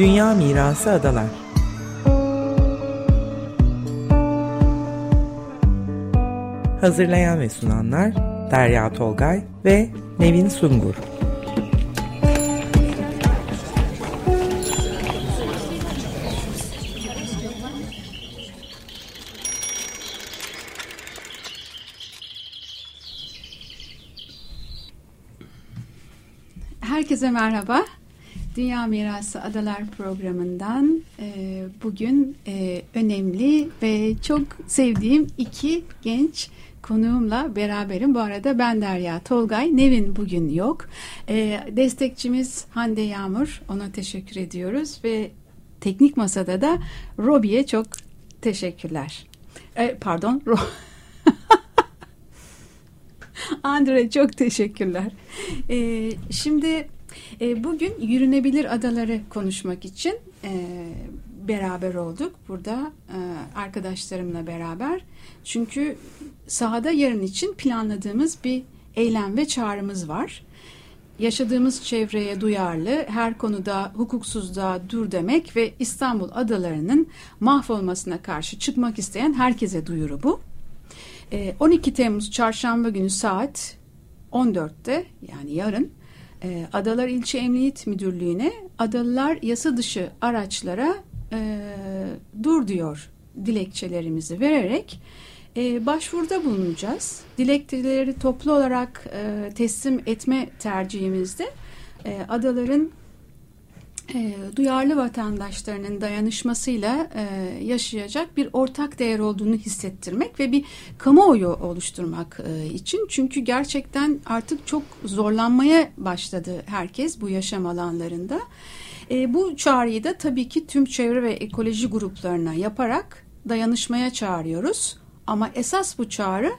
Dünya Mirası Adalar Hazırlayan ve sunanlar Derya Tolgay ve Nevin Sungur Herkese merhaba. Dünya Mirası Adalar programından e, bugün e, önemli ve çok sevdiğim iki genç konuğumla beraberim. Bu arada ben Derya Tolgay, Nevin bugün yok. E, destekçimiz Hande Yağmur, ona teşekkür ediyoruz ve teknik masada da Robi'ye çok teşekkürler. Pardon, Ro Andre çok teşekkürler. Şimdi bugün yürünebilir adaları konuşmak için e, beraber olduk burada e, arkadaşlarımla beraber. Çünkü sahada yarın için planladığımız bir eylem ve çağrımız var. Yaşadığımız çevreye duyarlı, her konuda hukuksuzluğa dur demek ve İstanbul adalarının mahvolmasına karşı çıkmak isteyen herkese duyuru bu. 12 Temmuz Çarşamba günü saat 14'te yani yarın e, Adalar İlçe Emniyet Müdürlüğü'ne adalılar yasa dışı araçlara e, dur diyor dilekçelerimizi vererek e, başvuruda bulunacağız. Dilekçeleri toplu olarak e, teslim etme tercihimizde e, adaların e, duyarlı vatandaşlarının dayanışmasıyla e, yaşayacak bir ortak değer olduğunu hissettirmek ve bir kamuoyu oluşturmak e, için. Çünkü gerçekten artık çok zorlanmaya başladı herkes bu yaşam alanlarında. E, bu çağrıyı da tabii ki tüm çevre ve ekoloji gruplarına yaparak dayanışmaya çağırıyoruz. Ama esas bu çağrı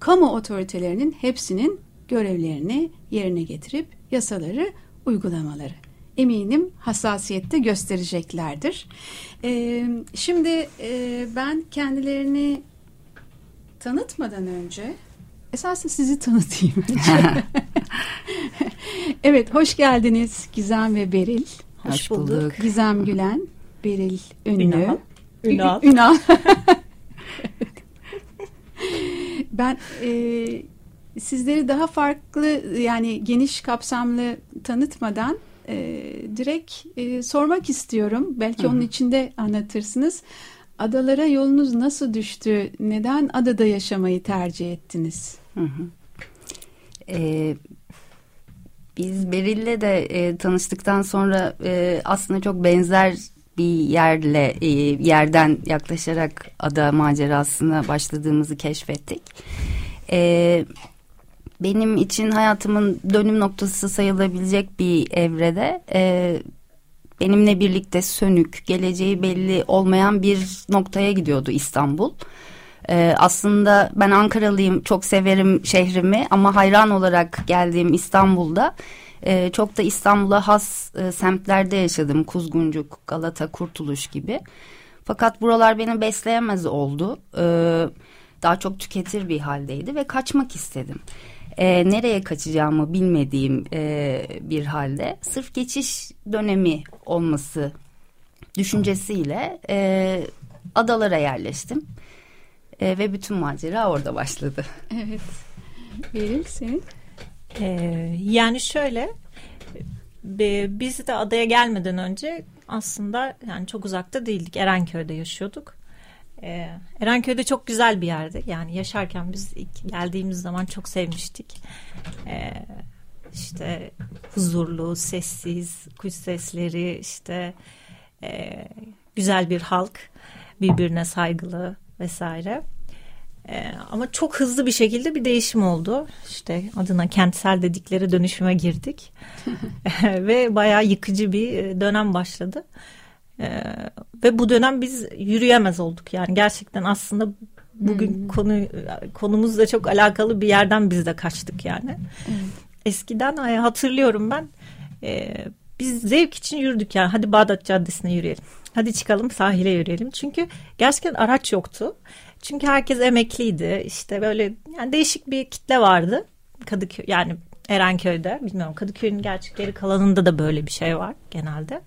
kamu otoritelerinin hepsinin görevlerini yerine getirip yasaları uygulamaları eminim hassasiyette göstereceklerdir. E, şimdi e, ben kendilerini tanıtmadan önce esasında sizi tanıtayım önce. evet hoş geldiniz Gizem ve Beril. Hoş bulduk. Gizem Gülen, Beril Ünlü. Ünal. Ünal. Ünal. ben e, sizleri daha farklı yani geniş kapsamlı tanıtmadan e, direkt e, sormak istiyorum. Belki Hı-hı. onun içinde anlatırsınız. Adalara yolunuz nasıl düştü? Neden adada yaşamayı tercih ettiniz? Hı hı. Ee, biz Beril'le de e, tanıştıktan sonra e, aslında çok benzer bir yerle e, yerden yaklaşarak ada macerasına başladığımızı keşfettik. E, benim için hayatımın dönüm noktası sayılabilecek bir evrede e, benimle birlikte sönük, geleceği belli olmayan bir noktaya gidiyordu İstanbul. Ee, aslında ben Ankaralıyım, çok severim şehrimi ama hayran olarak geldiğim İstanbul'da e, çok da İstanbul'a has e, semtlerde yaşadım. Kuzguncuk, Galata, Kurtuluş gibi. Fakat buralar beni besleyemez oldu. Ee, daha çok tüketir bir haldeydi ve kaçmak istedim e, nereye kaçacağımı bilmediğim e, bir halde sırf geçiş dönemi olması düşüncesiyle e, adalara yerleştim. E, ve bütün macera orada başladı. Evet. Beril senin? Ee, yani şöyle biz de adaya gelmeden önce aslında yani çok uzakta değildik. Erenköy'de yaşıyorduk. Ee, Erenköy'de çok güzel bir yerdi. Yani yaşarken biz ilk geldiğimiz zaman çok sevmiştik. Ee, işte huzurlu, sessiz, kuş sesleri, işte e, güzel bir halk, birbirine saygılı vesaire. Ee, ama çok hızlı bir şekilde bir değişim oldu. İşte adına kentsel dedikleri dönüşüme girdik. Ve bayağı yıkıcı bir dönem başladı. Ee, ve bu dönem biz yürüyemez olduk yani gerçekten aslında bugün hmm. konu konumuzla çok alakalı bir yerden biz de kaçtık yani. Hmm. Eskiden hatırlıyorum ben e, biz zevk için yürüdük yani hadi Bağdat Caddesi'ne yürüyelim. Hadi çıkalım sahile yürüyelim. Çünkü gerçekten araç yoktu. Çünkü herkes emekliydi. İşte böyle yani değişik bir kitle vardı. Kadıköy yani Erenköy'de bilmiyorum Kadıköy'ün gerçekleri kalanında da böyle bir şey var genelde.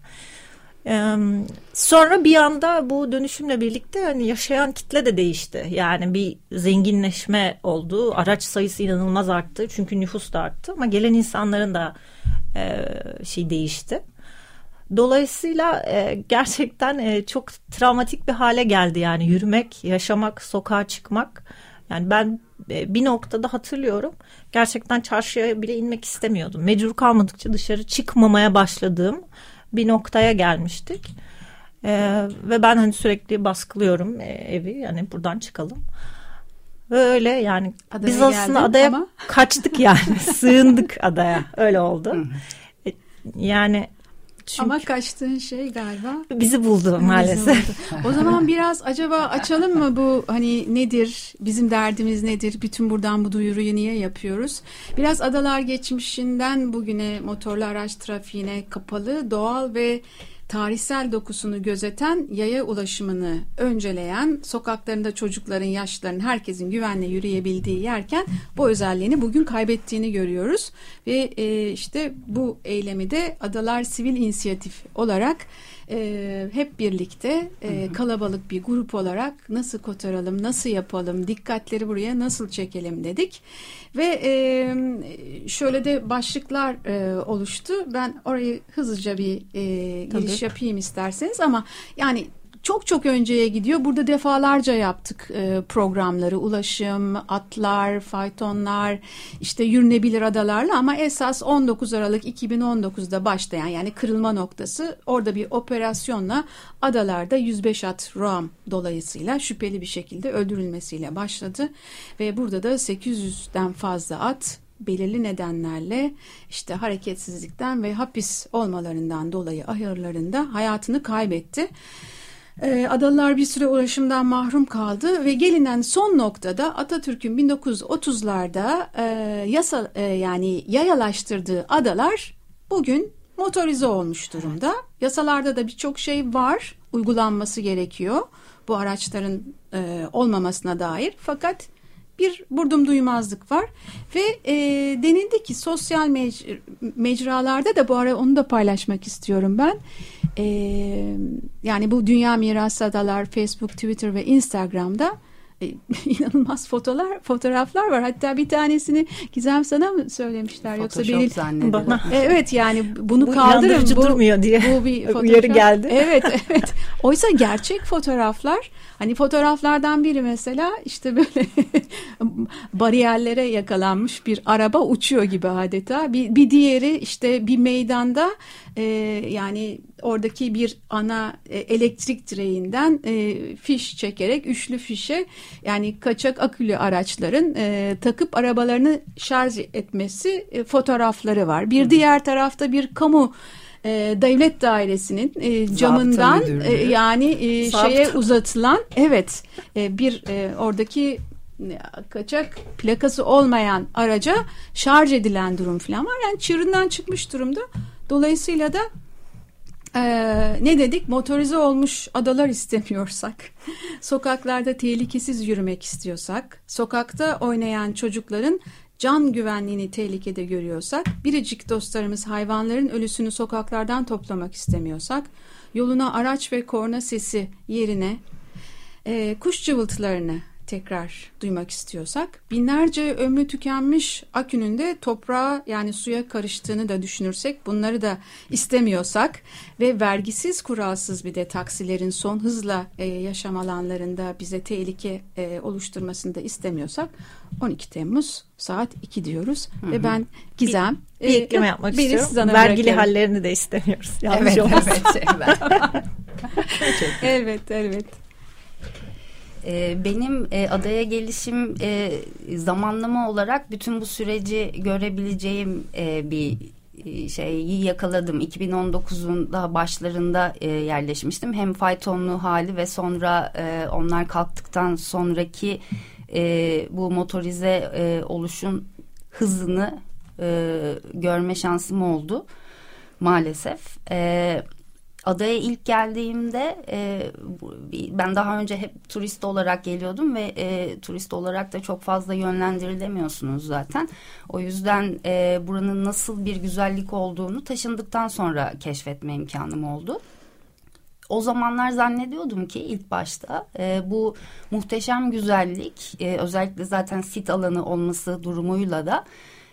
Sonra bir anda bu dönüşümle birlikte hani yaşayan kitle de değişti. Yani bir zenginleşme oldu. Araç sayısı inanılmaz arttı. Çünkü nüfus da arttı ama gelen insanların da e, şey değişti. Dolayısıyla e, gerçekten e, çok travmatik bir hale geldi yani yürümek, yaşamak, sokağa çıkmak. Yani ben bir noktada hatırlıyorum gerçekten çarşıya bile inmek istemiyordum. Mecbur kalmadıkça dışarı çıkmamaya başladığım bir noktaya gelmiştik. E, ve ben hani sürekli baskılıyorum e, evi yani buradan çıkalım. Öyle yani adaya biz aslında adaya ama... kaçtık yani sığındık adaya öyle oldu. E, yani çünkü Ama kaçtığın şey galiba bizi buldu maalesef. Bizi buldu. O zaman biraz acaba açalım mı bu hani nedir, bizim derdimiz nedir, bütün buradan bu duyuruyu niye yapıyoruz? Biraz adalar geçmişinden bugüne motorlu araç trafiğine kapalı, doğal ve tarihsel dokusunu gözeten, yaya ulaşımını önceleyen, sokaklarında çocukların, yaşlıların, herkesin güvenle yürüyebildiği yerken bu özelliğini bugün kaybettiğini görüyoruz. Ve e, işte bu eylemi de Adalar Sivil İnisiyatif olarak e, hep birlikte e, kalabalık bir grup olarak nasıl kotaralım, nasıl yapalım, dikkatleri buraya nasıl çekelim dedik. Ve e, şöyle de başlıklar e, oluştu. Ben orayı hızlıca bir e, giriş yapayım isterseniz ama yani çok çok önceye gidiyor. Burada defalarca yaptık e, programları. Ulaşım, atlar, faytonlar, işte yürünebilir adalarla ama esas 19 Aralık 2019'da başlayan yani kırılma noktası orada bir operasyonla adalarda 105 at Ram dolayısıyla şüpheli bir şekilde öldürülmesiyle başladı. Ve burada da 800'den fazla at belirli nedenlerle işte hareketsizlikten ve hapis olmalarından dolayı ahırlarında hayatını kaybetti. E, adalılar bir süre ulaşımdan mahrum kaldı ve gelinen son noktada Atatürk'ün 1930'larda e, yasa e, yani yayalaştırdığı adalar bugün motorize olmuş durumda. Yasalarda da birçok şey var, uygulanması gerekiyor bu araçların e, olmamasına dair. Fakat bir burdum duymazlık var ve e, denildi ki sosyal mec mecralarda da bu ara onu da paylaşmak istiyorum ben. E, yani bu Dünya Mirası Adalar, Facebook, Twitter ve Instagram'da e, inanılmaz fotolar, fotoğraflar var. Hatta bir tanesini Gizem sana mı söylemişler Photoshop yoksa Beril bana Evet yani bunu bu kaldırın. Bu durmuyor diye. Bu bir fotoğraf. Uyarı geldi. Evet evet. Oysa gerçek fotoğraflar hani fotoğraflardan biri mesela işte böyle bariyerlere yakalanmış bir araba uçuyor gibi adeta. Bir, bir diğeri işte bir meydanda e, yani oradaki bir ana e, elektrik direğinden e, fiş çekerek üçlü fişe yani kaçak akülü araçların e, takıp arabalarını şarj etmesi e, fotoğrafları var. Bir diğer tarafta bir kamu e, devlet dairesinin e, camından e, yani e, şeye uzatılan evet e, bir e, oradaki kaçak plakası olmayan araca şarj edilen durum falan var. Yani çığırından çıkmış durumda. Dolayısıyla da ee, ne dedik? Motorize olmuş adalar istemiyorsak, sokaklarda tehlikesiz yürümek istiyorsak, sokakta oynayan çocukların can güvenliğini tehlikede görüyorsak, biricik dostlarımız hayvanların ölüsünü sokaklardan toplamak istemiyorsak, yoluna araç ve korna sesi yerine e, kuş cıvıltılarını tekrar duymak istiyorsak binlerce ömrü tükenmiş akünün de toprağa yani suya karıştığını da düşünürsek bunları da istemiyorsak ve vergisiz kuralsız bir de taksilerin son hızla e, yaşam alanlarında bize tehlike e, oluşturmasını da istemiyorsak 12 Temmuz saat 2 diyoruz Hı-hı. ve ben Gizem bir, bir e, ekleme yapmak istiyorum. Vergili bırakıyorum. hallerini de istemiyoruz. Yanlış evet, evet, evet. evet, evet. Ee, benim e, adaya gelişim e, zamanlama olarak bütün bu süreci görebileceğim e, bir şeyi yakaladım. 2019'un daha başlarında yerleşmiştim. Hem faytonlu hali ve sonra onlar kalktıktan sonraki bu motorize oluşun hızını görme şansım oldu maalesef. Evet adaya ilk geldiğimde e, ben daha önce hep turist olarak geliyordum ve e, turist olarak da çok fazla yönlendirilemiyorsunuz zaten. O yüzden e, buranın nasıl bir güzellik olduğunu taşındıktan sonra keşfetme imkanım oldu. o zamanlar zannediyordum ki ilk başta e, bu muhteşem güzellik e, özellikle zaten sit alanı olması durumuyla da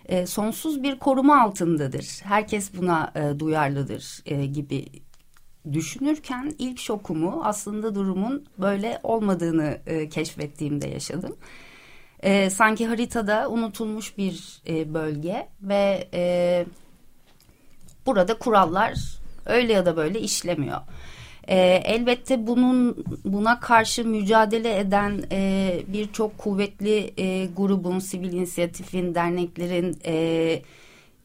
e, sonsuz bir koruma altındadır. Herkes buna e, duyarlıdır e, gibi düşünürken ilk şokumu aslında durumun böyle olmadığını e, keşfettiğimde yaşadım. E, sanki haritada unutulmuş bir e, bölge ve e, burada kurallar öyle ya da böyle işlemiyor. E, elbette bunun buna karşı mücadele eden e, birçok kuvvetli e, grubun, sivil inisiyatifin, derneklerin e,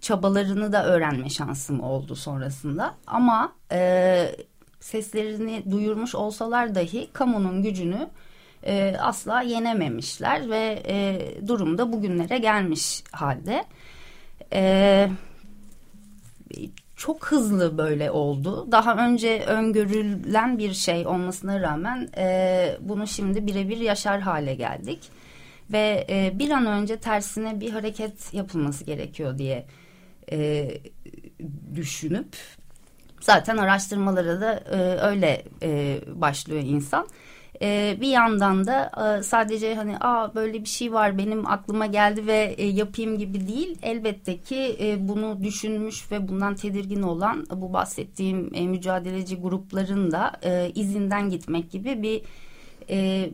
çabalarını da öğrenme şansım oldu sonrasında. Ama e, seslerini duyurmuş olsalar dahi kamunun gücünü e, asla yenememişler ve e, durum da bugünlere gelmiş halde. E, çok hızlı böyle oldu. Daha önce öngörülen bir şey olmasına rağmen e, bunu şimdi birebir yaşar hale geldik. Ve e, bir an önce tersine bir hareket yapılması gerekiyor diye e, düşünüp zaten araştırmalara da e, öyle e, başlıyor insan. E, bir yandan da e, sadece hani aa böyle bir şey var benim aklıma geldi ve e, yapayım gibi değil. Elbette ki e, bunu düşünmüş ve bundan tedirgin olan bu bahsettiğim e, mücadeleci grupların da e, izinden gitmek gibi bir e,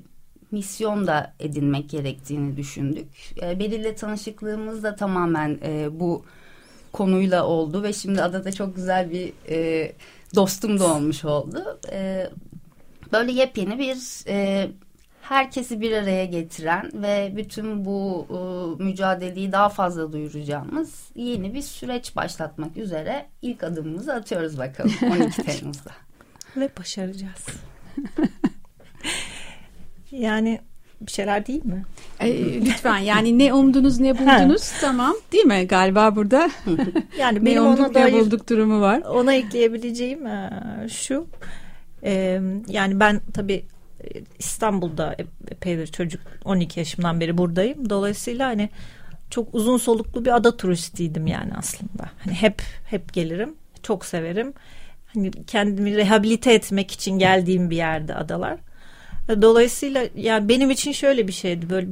misyon da edinmek gerektiğini düşündük. E, Beril'le tanışıklığımız da tamamen e, bu konuyla oldu ve şimdi adada çok güzel bir e, dostum da olmuş oldu. E, böyle yepyeni bir e, herkesi bir araya getiren ve bütün bu e, mücadeleyi daha fazla duyuracağımız yeni bir süreç başlatmak üzere ilk adımımızı atıyoruz bakalım 12 Temmuz'da. Ve başaracağız. yani bir şeyler değil mi? E, lütfen yani ne umdunuz ne buldunuz tamam değil mi galiba burada? Yani ne benim umduk ona ne bulduk durumu var. ona ekleyebileceğim e, şu. E, yani ben tabii e, İstanbul'da epeydir çocuk 12 yaşımdan beri buradayım. Dolayısıyla hani çok uzun soluklu bir ada turistiydim yani aslında. Hani hep hep gelirim. Çok severim. Hani kendimi rehabilite etmek için geldiğim bir yerde adalar. Dolayısıyla yani benim için şöyle bir şeydi böyle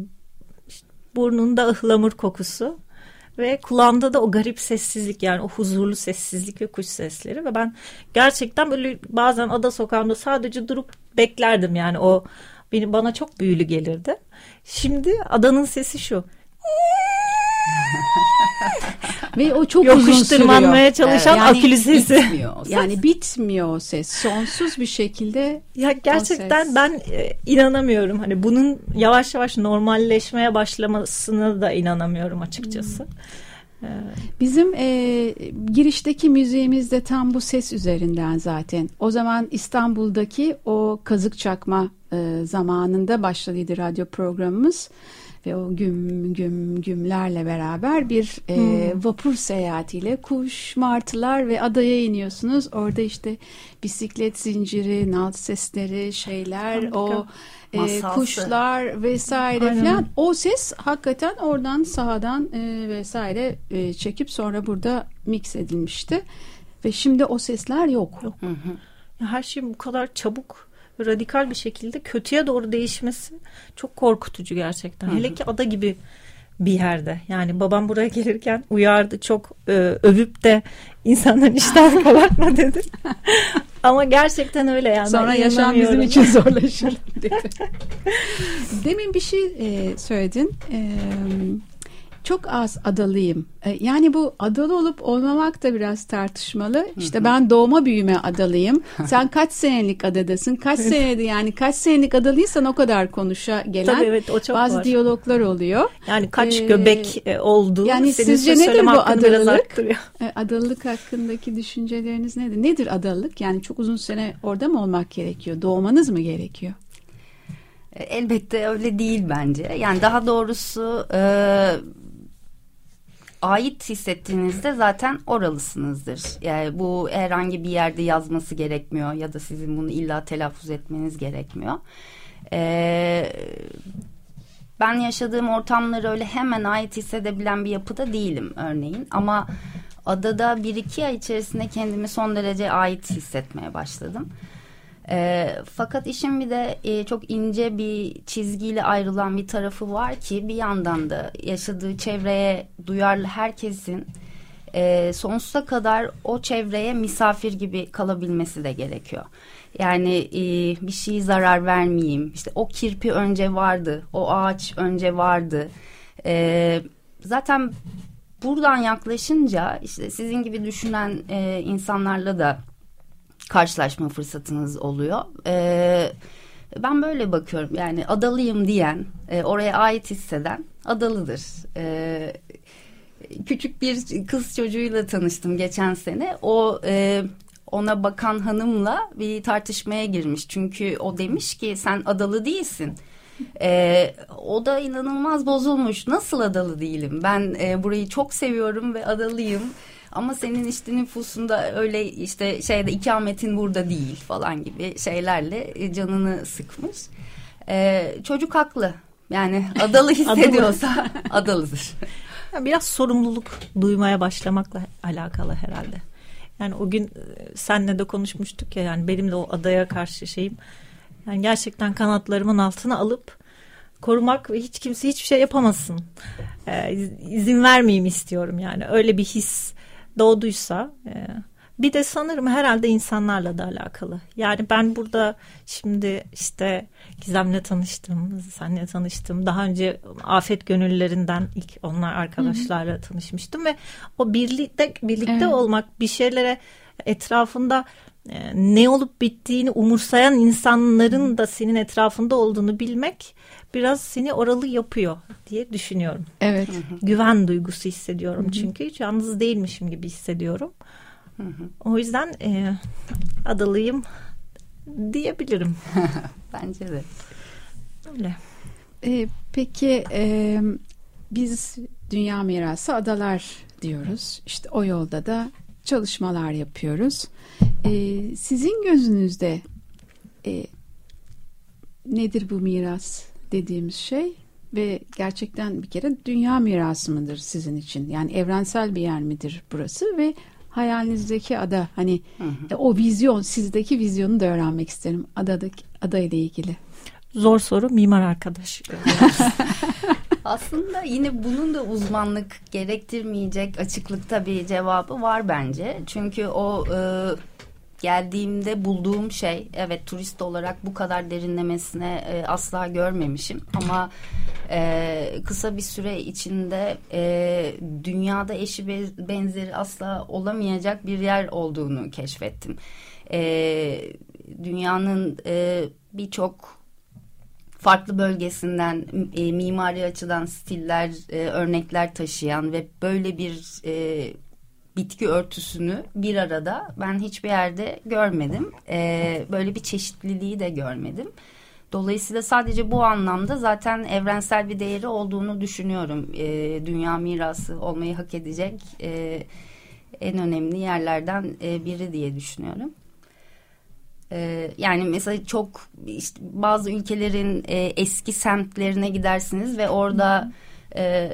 işte burnunda ıhlamur kokusu ve kulağımda da o garip sessizlik yani o huzurlu sessizlik ve kuş sesleri ve ben gerçekten böyle bazen ada sokağında sadece durup beklerdim yani o benim bana çok büyülü gelirdi. Şimdi adanın sesi şu. Ve o çok Yokuş uzun sürüyor. tırmanmaya çalışan Yani akülü sesi. Bitmiyor. Yani bitmiyor o ses. Sonsuz bir şekilde Ya gerçekten ses. ben e, inanamıyorum. Hani bunun yavaş yavaş normalleşmeye başlamasına da inanamıyorum açıkçası. Bizim e, girişteki müziğimiz de tam bu ses üzerinden zaten. O zaman İstanbul'daki o kazık çakma e, zamanında başladıydı radyo programımız. Ve o güm güm gümlerle beraber bir e, vapur seyahatiyle kuş, martılar ve adaya iniyorsunuz. Orada işte bisiklet zinciri, nalt sesleri, şeyler, Harika. o e, Masalsı. kuşlar vesaire Aynen. falan. O ses hakikaten oradan sahadan e, vesaire e, çekip sonra burada mix edilmişti. Ve şimdi o sesler yok. Ya her şeyin bu kadar çabuk radikal bir şekilde kötüye doğru değişmesi çok korkutucu gerçekten. Hele ki ada gibi bir yerde. Yani babam buraya gelirken uyardı çok e, övüp de insanların iştahını kabartma dedi. Ama gerçekten öyle yani. Sonra yaşam bizim için zorlaşır dedi. Demin bir şey e, söyledin. E, çok az adalıyım. E, yani bu adalı olup olmamak da biraz tartışmalı. İşte ben doğma büyüme adalıyım. Sen kaç senelik adadasın? Kaç senedir yani kaç senelik adalıysan o kadar konuşa gelen Tabii evet o çok bazı var. diyaloglar oluyor. Yani kaç Ee, göbek e, oldu. yani senin sizce nedir bu adalılık? E, Adalılık hakkındaki düşünceleriniz nedir? Nedir adalılık? Yani çok uzun sene orada mı olmak gerekiyor? Doğmanız mı gerekiyor? Elbette öyle değil bence. Yani daha doğrusu e, ait hissettiğinizde zaten oralısınızdır. Yani bu herhangi bir yerde yazması gerekmiyor ya da sizin bunu illa telaffuz etmeniz gerekmiyor. E, ben yaşadığım ortamları öyle hemen ait hissedebilen bir yapıda değilim örneğin. Ama adada bir iki ay içerisinde kendimi son derece ait hissetmeye başladım. E, fakat işin bir de e, çok ince bir çizgiyle ayrılan bir tarafı var ki bir yandan da yaşadığı çevreye duyarlı herkesin e, sonsuza kadar o çevreye misafir gibi kalabilmesi de gerekiyor. Yani e, bir şey zarar vermeyeyim. İşte o kirpi önce vardı, o ağaç önce vardı. E, zaten buradan yaklaşınca işte sizin gibi düşünen e, insanlarla da karşılaşma fırsatınız oluyor. E, ben böyle bakıyorum. Yani adalıyım diyen, e, oraya ait hisseden adalıdır. E, küçük bir kız çocuğuyla tanıştım geçen sene. O e, ona bakan hanımla bir tartışmaya girmiş. Çünkü o demiş ki sen adalı değilsin. Ee, o da inanılmaz bozulmuş. Nasıl adalı değilim? Ben e, burayı çok seviyorum ve adalıyım. Ama senin işte nüfusunda öyle işte şeyde ikametin burada değil falan gibi şeylerle e, canını sıkmış. Ee, çocuk haklı. Yani adalı hissediyorsa adalıdır. Biraz sorumluluk duymaya başlamakla alakalı herhalde. Yani o gün e, senle de konuşmuştuk ya yani benim de o adaya karşı şeyim. Yani gerçekten kanatlarımın altına alıp korumak ve hiç kimse hiçbir şey yapamasın. Ee, izin vermeyeyim istiyorum yani. Öyle bir his doğduysa e, bir de sanırım herhalde insanlarla da alakalı. Yani ben burada şimdi işte Gizem'le tanıştım, senle tanıştım. Daha önce Afet Gönüllerinden ilk onlar arkadaşlarla Hı-hı. tanışmıştım ve o birlikte birlikte evet. olmak bir şeylere etrafında ne olup bittiğini umursayan insanların da senin etrafında olduğunu bilmek biraz seni oralı yapıyor diye düşünüyorum. Evet. Güven duygusu hissediyorum Hı-hı. çünkü hiç yalnız değilmişim gibi hissediyorum. Hı hı. O yüzden e, adalıyım diyebilirim. Bence de. Öyle. E, peki e, biz Dünya Mirası Adalar diyoruz. İşte o yolda da çalışmalar yapıyoruz. E, sizin gözünüzde e, nedir bu miras dediğimiz şey? Ve gerçekten bir kere dünya mirası mıdır sizin için? Yani evrensel bir yer midir burası ve hayalinizdeki ada hani hı hı. E, o vizyon sizdeki vizyonu da öğrenmek isterim adadaki ada ile ilgili. Zor soru mimar arkadaş. Aslında yine bunun da uzmanlık gerektirmeyecek açıklıkta bir cevabı var bence. Çünkü o e, geldiğimde bulduğum şey evet turist olarak bu kadar derinlemesine e, asla görmemişim ama e, kısa bir süre içinde e, dünyada eşi benzeri asla olamayacak bir yer olduğunu keşfettim. E, dünyanın e, birçok farklı bölgesinden e, mimari açıdan stiller, e, örnekler taşıyan ve böyle bir e, bitki örtüsünü bir arada ben hiçbir yerde görmedim. E, böyle bir çeşitliliği de görmedim. Dolayısıyla sadece bu anlamda zaten evrensel bir değeri olduğunu düşünüyorum. E, dünya mirası olmayı hak edecek e, en önemli yerlerden e, biri diye düşünüyorum. E, yani mesela çok işte bazı ülkelerin e, eski semtlerine gidersiniz ve orada e,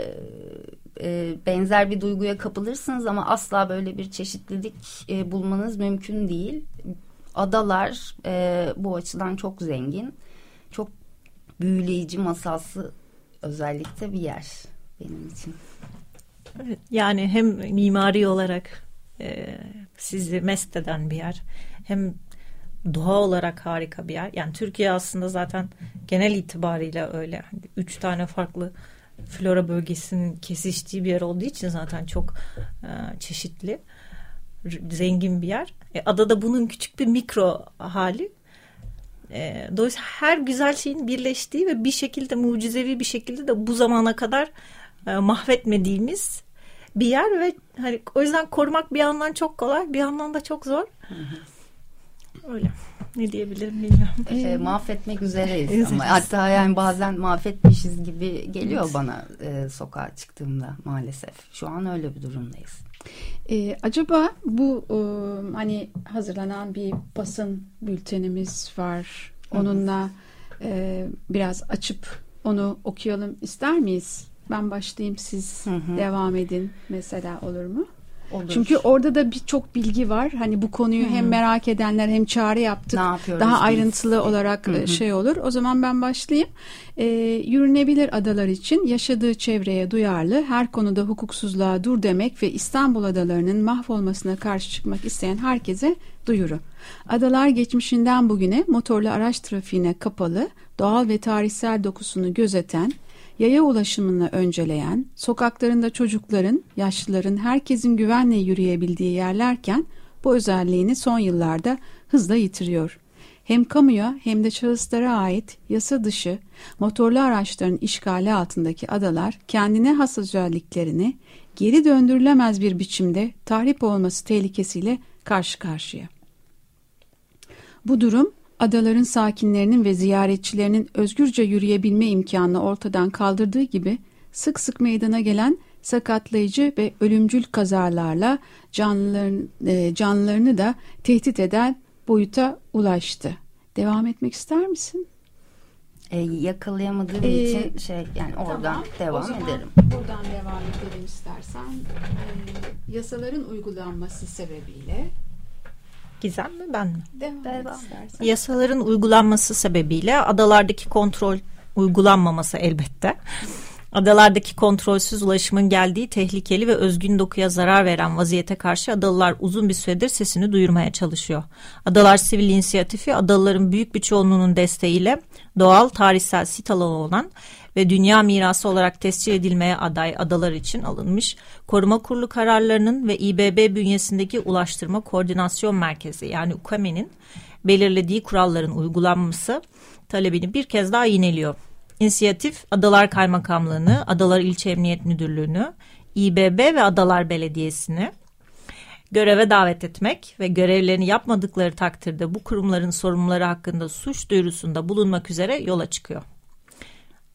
e, benzer bir duyguya kapılırsınız ama asla böyle bir çeşitlilik e, bulmanız mümkün değil. Adalar e, bu açıdan çok zengin, çok büyüleyici, masalsı özellikle bir yer benim için. Yani hem mimari olarak e, sizi mest eden bir yer, hem doğa olarak harika bir yer. Yani Türkiye aslında zaten genel itibariyle öyle. Hani üç tane farklı flora bölgesinin kesiştiği bir yer olduğu için zaten çok e, çeşitli, zengin bir yer. E, adada bunun küçük bir mikro hali. E, dolayısıyla her güzel şeyin birleştiği ve bir şekilde mucizevi bir şekilde de bu zamana kadar e, mahvetmediğimiz bir yer ve hani o yüzden korumak bir yandan çok kolay bir yandan da çok zor. Hı hı. Öyle ne diyebilirim bilmiyorum. E, mahvetmek üzereyiz ama hatta yani bazen mahvetmişiz gibi geliyor evet. bana e, sokağa çıktığımda maalesef. Şu an öyle bir durumdayız. E, acaba bu e, hani hazırlanan bir basın bültenimiz var. Onunla e, biraz açıp onu okuyalım ister miyiz? Ben başlayayım siz hı hı. devam edin mesela olur mu? Olur. Çünkü orada da birçok bilgi var. Hani bu konuyu hem merak edenler hem çağrı yaptık. Ne yapıyoruz Daha biz? ayrıntılı olarak e, şey olur. O zaman ben başlayayım. Ee, yürünebilir adalar için yaşadığı çevreye duyarlı, her konuda hukuksuzluğa dur demek ve İstanbul adalarının mahvolmasına karşı çıkmak isteyen herkese duyuru. Adalar geçmişinden bugüne motorlu araç trafiğine kapalı, doğal ve tarihsel dokusunu gözeten, yaya ulaşımını önceleyen, sokaklarında çocukların, yaşlıların, herkesin güvenle yürüyebildiği yerlerken bu özelliğini son yıllarda hızla yitiriyor. Hem kamuya hem de şahıslara ait yasa dışı motorlu araçların işgali altındaki adalar kendine has özelliklerini geri döndürülemez bir biçimde tahrip olması tehlikesiyle karşı karşıya. Bu durum adaların sakinlerinin ve ziyaretçilerinin özgürce yürüyebilme imkanını ortadan kaldırdığı gibi sık sık meydana gelen sakatlayıcı ve ölümcül kazalarla canlıların, e, canlılarını da tehdit eden boyuta ulaştı. Devam etmek ister misin? E, yakalayamadığım Ee, için şey yani oradan Tamam, devam ederim. Buradan devam edelim istersen. Ee, yasaların uygulanması sebebiyle Gizem mi ben mi? devam, Devam. Yasaların uygulanması sebebiyle adalardaki kontrol uygulanmaması elbette. Adalardaki kontrolsüz ulaşımın geldiği tehlikeli ve özgün dokuya zarar veren vaziyete karşı adalılar uzun bir süredir sesini duyurmaya çalışıyor. Adalar Sivil İnisiyatifi adalıların büyük bir çoğunluğunun desteğiyle doğal tarihsel sit alanı olan ve dünya mirası olarak tescil edilmeye aday adalar için alınmış koruma kurulu kararlarının ve İBB bünyesindeki Ulaştırma Koordinasyon Merkezi yani UKAME'nin belirlediği kuralların uygulanması talebini bir kez daha yineliyor. İnisiyatif Adalar Kaymakamlığı'nı, Adalar İlçe Emniyet Müdürlüğü'nü, İBB ve Adalar Belediyesi'ni göreve davet etmek ve görevlerini yapmadıkları takdirde bu kurumların sorumluları hakkında suç duyurusunda bulunmak üzere yola çıkıyor.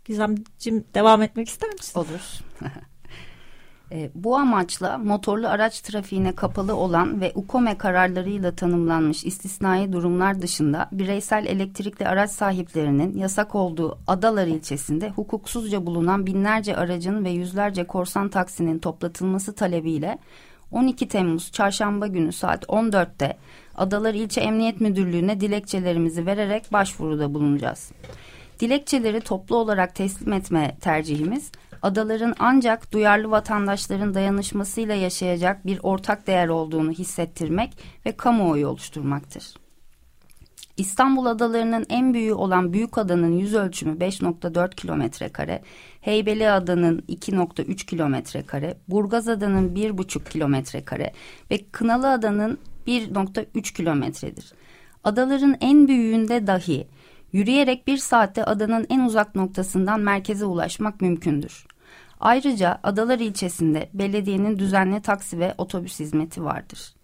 Gizemciğim devam etmek ister misin? Olur. E, bu amaçla motorlu araç trafiğine kapalı olan ve UKOME kararlarıyla tanımlanmış istisnai durumlar dışında bireysel elektrikli araç sahiplerinin yasak olduğu Adalar ilçesinde hukuksuzca bulunan binlerce aracın ve yüzlerce korsan taksinin toplatılması talebiyle 12 Temmuz çarşamba günü saat 14'te Adalar İlçe Emniyet Müdürlüğü'ne dilekçelerimizi vererek başvuruda bulunacağız. Dilekçeleri toplu olarak teslim etme tercihimiz adaların ancak duyarlı vatandaşların dayanışmasıyla yaşayacak bir ortak değer olduğunu hissettirmek ve kamuoyu oluşturmaktır. İstanbul adalarının en büyüğü olan Büyükada'nın yüz ölçümü 5.4 kilometre kare, Heybeliada'nın 2.3 kilometre kare, Burgazada'nın 1.5 kilometre kare ve Kınalıada'nın 1.3 kilometredir. Adaların en büyüğünde dahi Yürüyerek bir saatte adanın en uzak noktasından merkeze ulaşmak mümkündür. Ayrıca Adalar ilçesinde belediyenin düzenli taksi ve otobüs hizmeti vardır.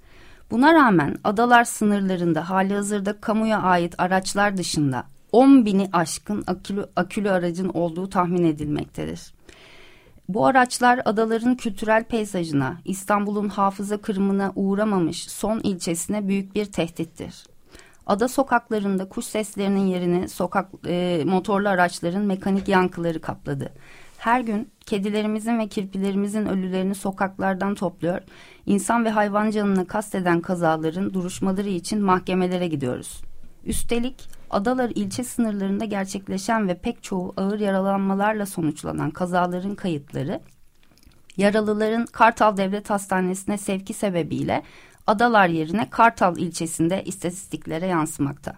Buna rağmen adalar sınırlarında hali hazırda kamuya ait araçlar dışında 10 bini aşkın akülü, akülü aracın olduğu tahmin edilmektedir. Bu araçlar adaların kültürel peyzajına, İstanbul'un hafıza kırımına uğramamış son ilçesine büyük bir tehdittir. Ada sokaklarında kuş seslerinin yerini sokak e, motorlu araçların mekanik yankıları kapladı. Her gün kedilerimizin ve kirpilerimizin ölülerini sokaklardan topluyor. İnsan ve hayvan canını kasteden kazaların duruşmaları için mahkemelere gidiyoruz. Üstelik Adalar ilçe sınırlarında gerçekleşen ve pek çoğu ağır yaralanmalarla sonuçlanan kazaların kayıtları yaralıların Kartal Devlet Hastanesi'ne sevki sebebiyle Adalar yerine Kartal ilçesinde istatistiklere yansımakta.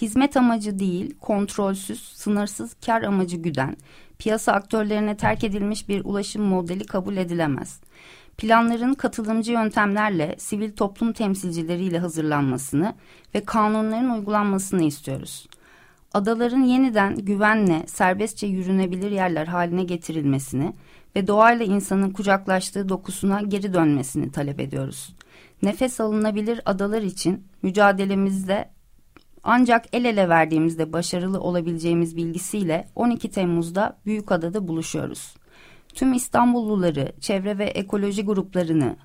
Hizmet amacı değil, kontrolsüz, sınırsız kar amacı güden, piyasa aktörlerine terk edilmiş bir ulaşım modeli kabul edilemez. Planların katılımcı yöntemlerle sivil toplum temsilcileriyle hazırlanmasını ve kanunların uygulanmasını istiyoruz. Adaların yeniden güvenle, serbestçe yürünebilir yerler haline getirilmesini ve doğayla insanın kucaklaştığı dokusuna geri dönmesini talep ediyoruz nefes alınabilir adalar için mücadelemizde ancak el ele verdiğimizde başarılı olabileceğimiz bilgisiyle 12 Temmuz'da Büyükada'da buluşuyoruz. Tüm İstanbulluları, çevre ve ekoloji gruplarını,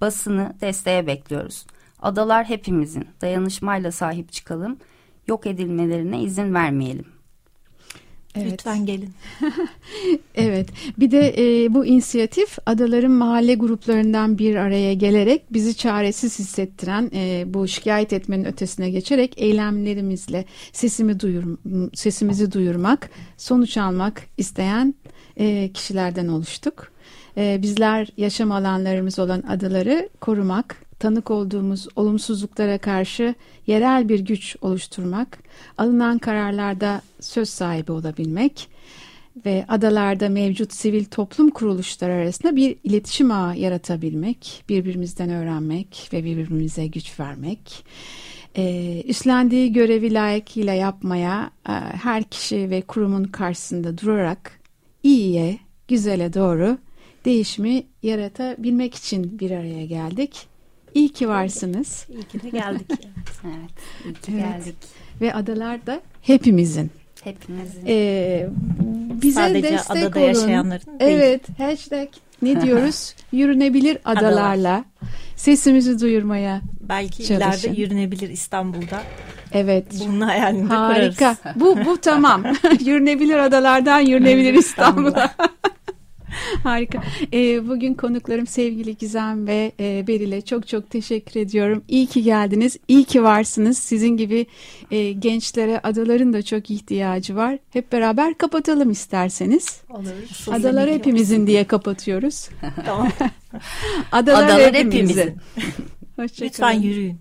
basını desteğe bekliyoruz. Adalar hepimizin. Dayanışmayla sahip çıkalım. Yok edilmelerine izin vermeyelim. Evet. Lütfen gelin. Evet. Bir de e, bu inisiyatif adaların mahalle gruplarından bir araya gelerek bizi çaresiz hissettiren e, bu şikayet etmenin ötesine geçerek eylemlerimizle sesimi duyur, sesimizi duyurmak, sonuç almak isteyen e, kişilerden oluştuk. E, bizler yaşam alanlarımız olan adaları korumak, tanık olduğumuz olumsuzluklara karşı yerel bir güç oluşturmak, alınan kararlarda söz sahibi olabilmek ve adalarda mevcut sivil toplum kuruluşları arasında bir iletişim ağı yaratabilmek, birbirimizden öğrenmek ve birbirimize güç vermek. Ee, üstlendiği görevi layıkıyla yapmaya e, her kişi ve kurumun karşısında durarak iyiye, güzele doğru değişimi yaratabilmek için bir araya geldik. İyi ki varsınız. İyi ki de geldik. Evet, iyi ki Evet. geldik. Ve adalar da hepimizin. Hepimizin. Ee, bize Sadece destek adada olun. yaşayanların değil. Evet, hashtag ne diyoruz? Yürünebilir adalarla sesimizi duyurmaya. Belki Çalışın. ileride yürünebilir İstanbul'da. Evet. Bunun hayalini Harika. kurarız. Bu bu tamam. yürünebilir adalardan yürünebilir İstanbul'a. Harika. Ee, bugün konuklarım sevgili Gizem ve e, Beril'e çok çok teşekkür ediyorum. İyi ki geldiniz. İyi ki varsınız. Sizin gibi e, gençlere adaların da çok ihtiyacı var. Hep beraber kapatalım isterseniz. Olur. Adalar hepimizin diye kapatıyoruz. Tamam. Adalar, Adalar hepimizin. hepimizin. Hoşçakalın. Lütfen yürüyün.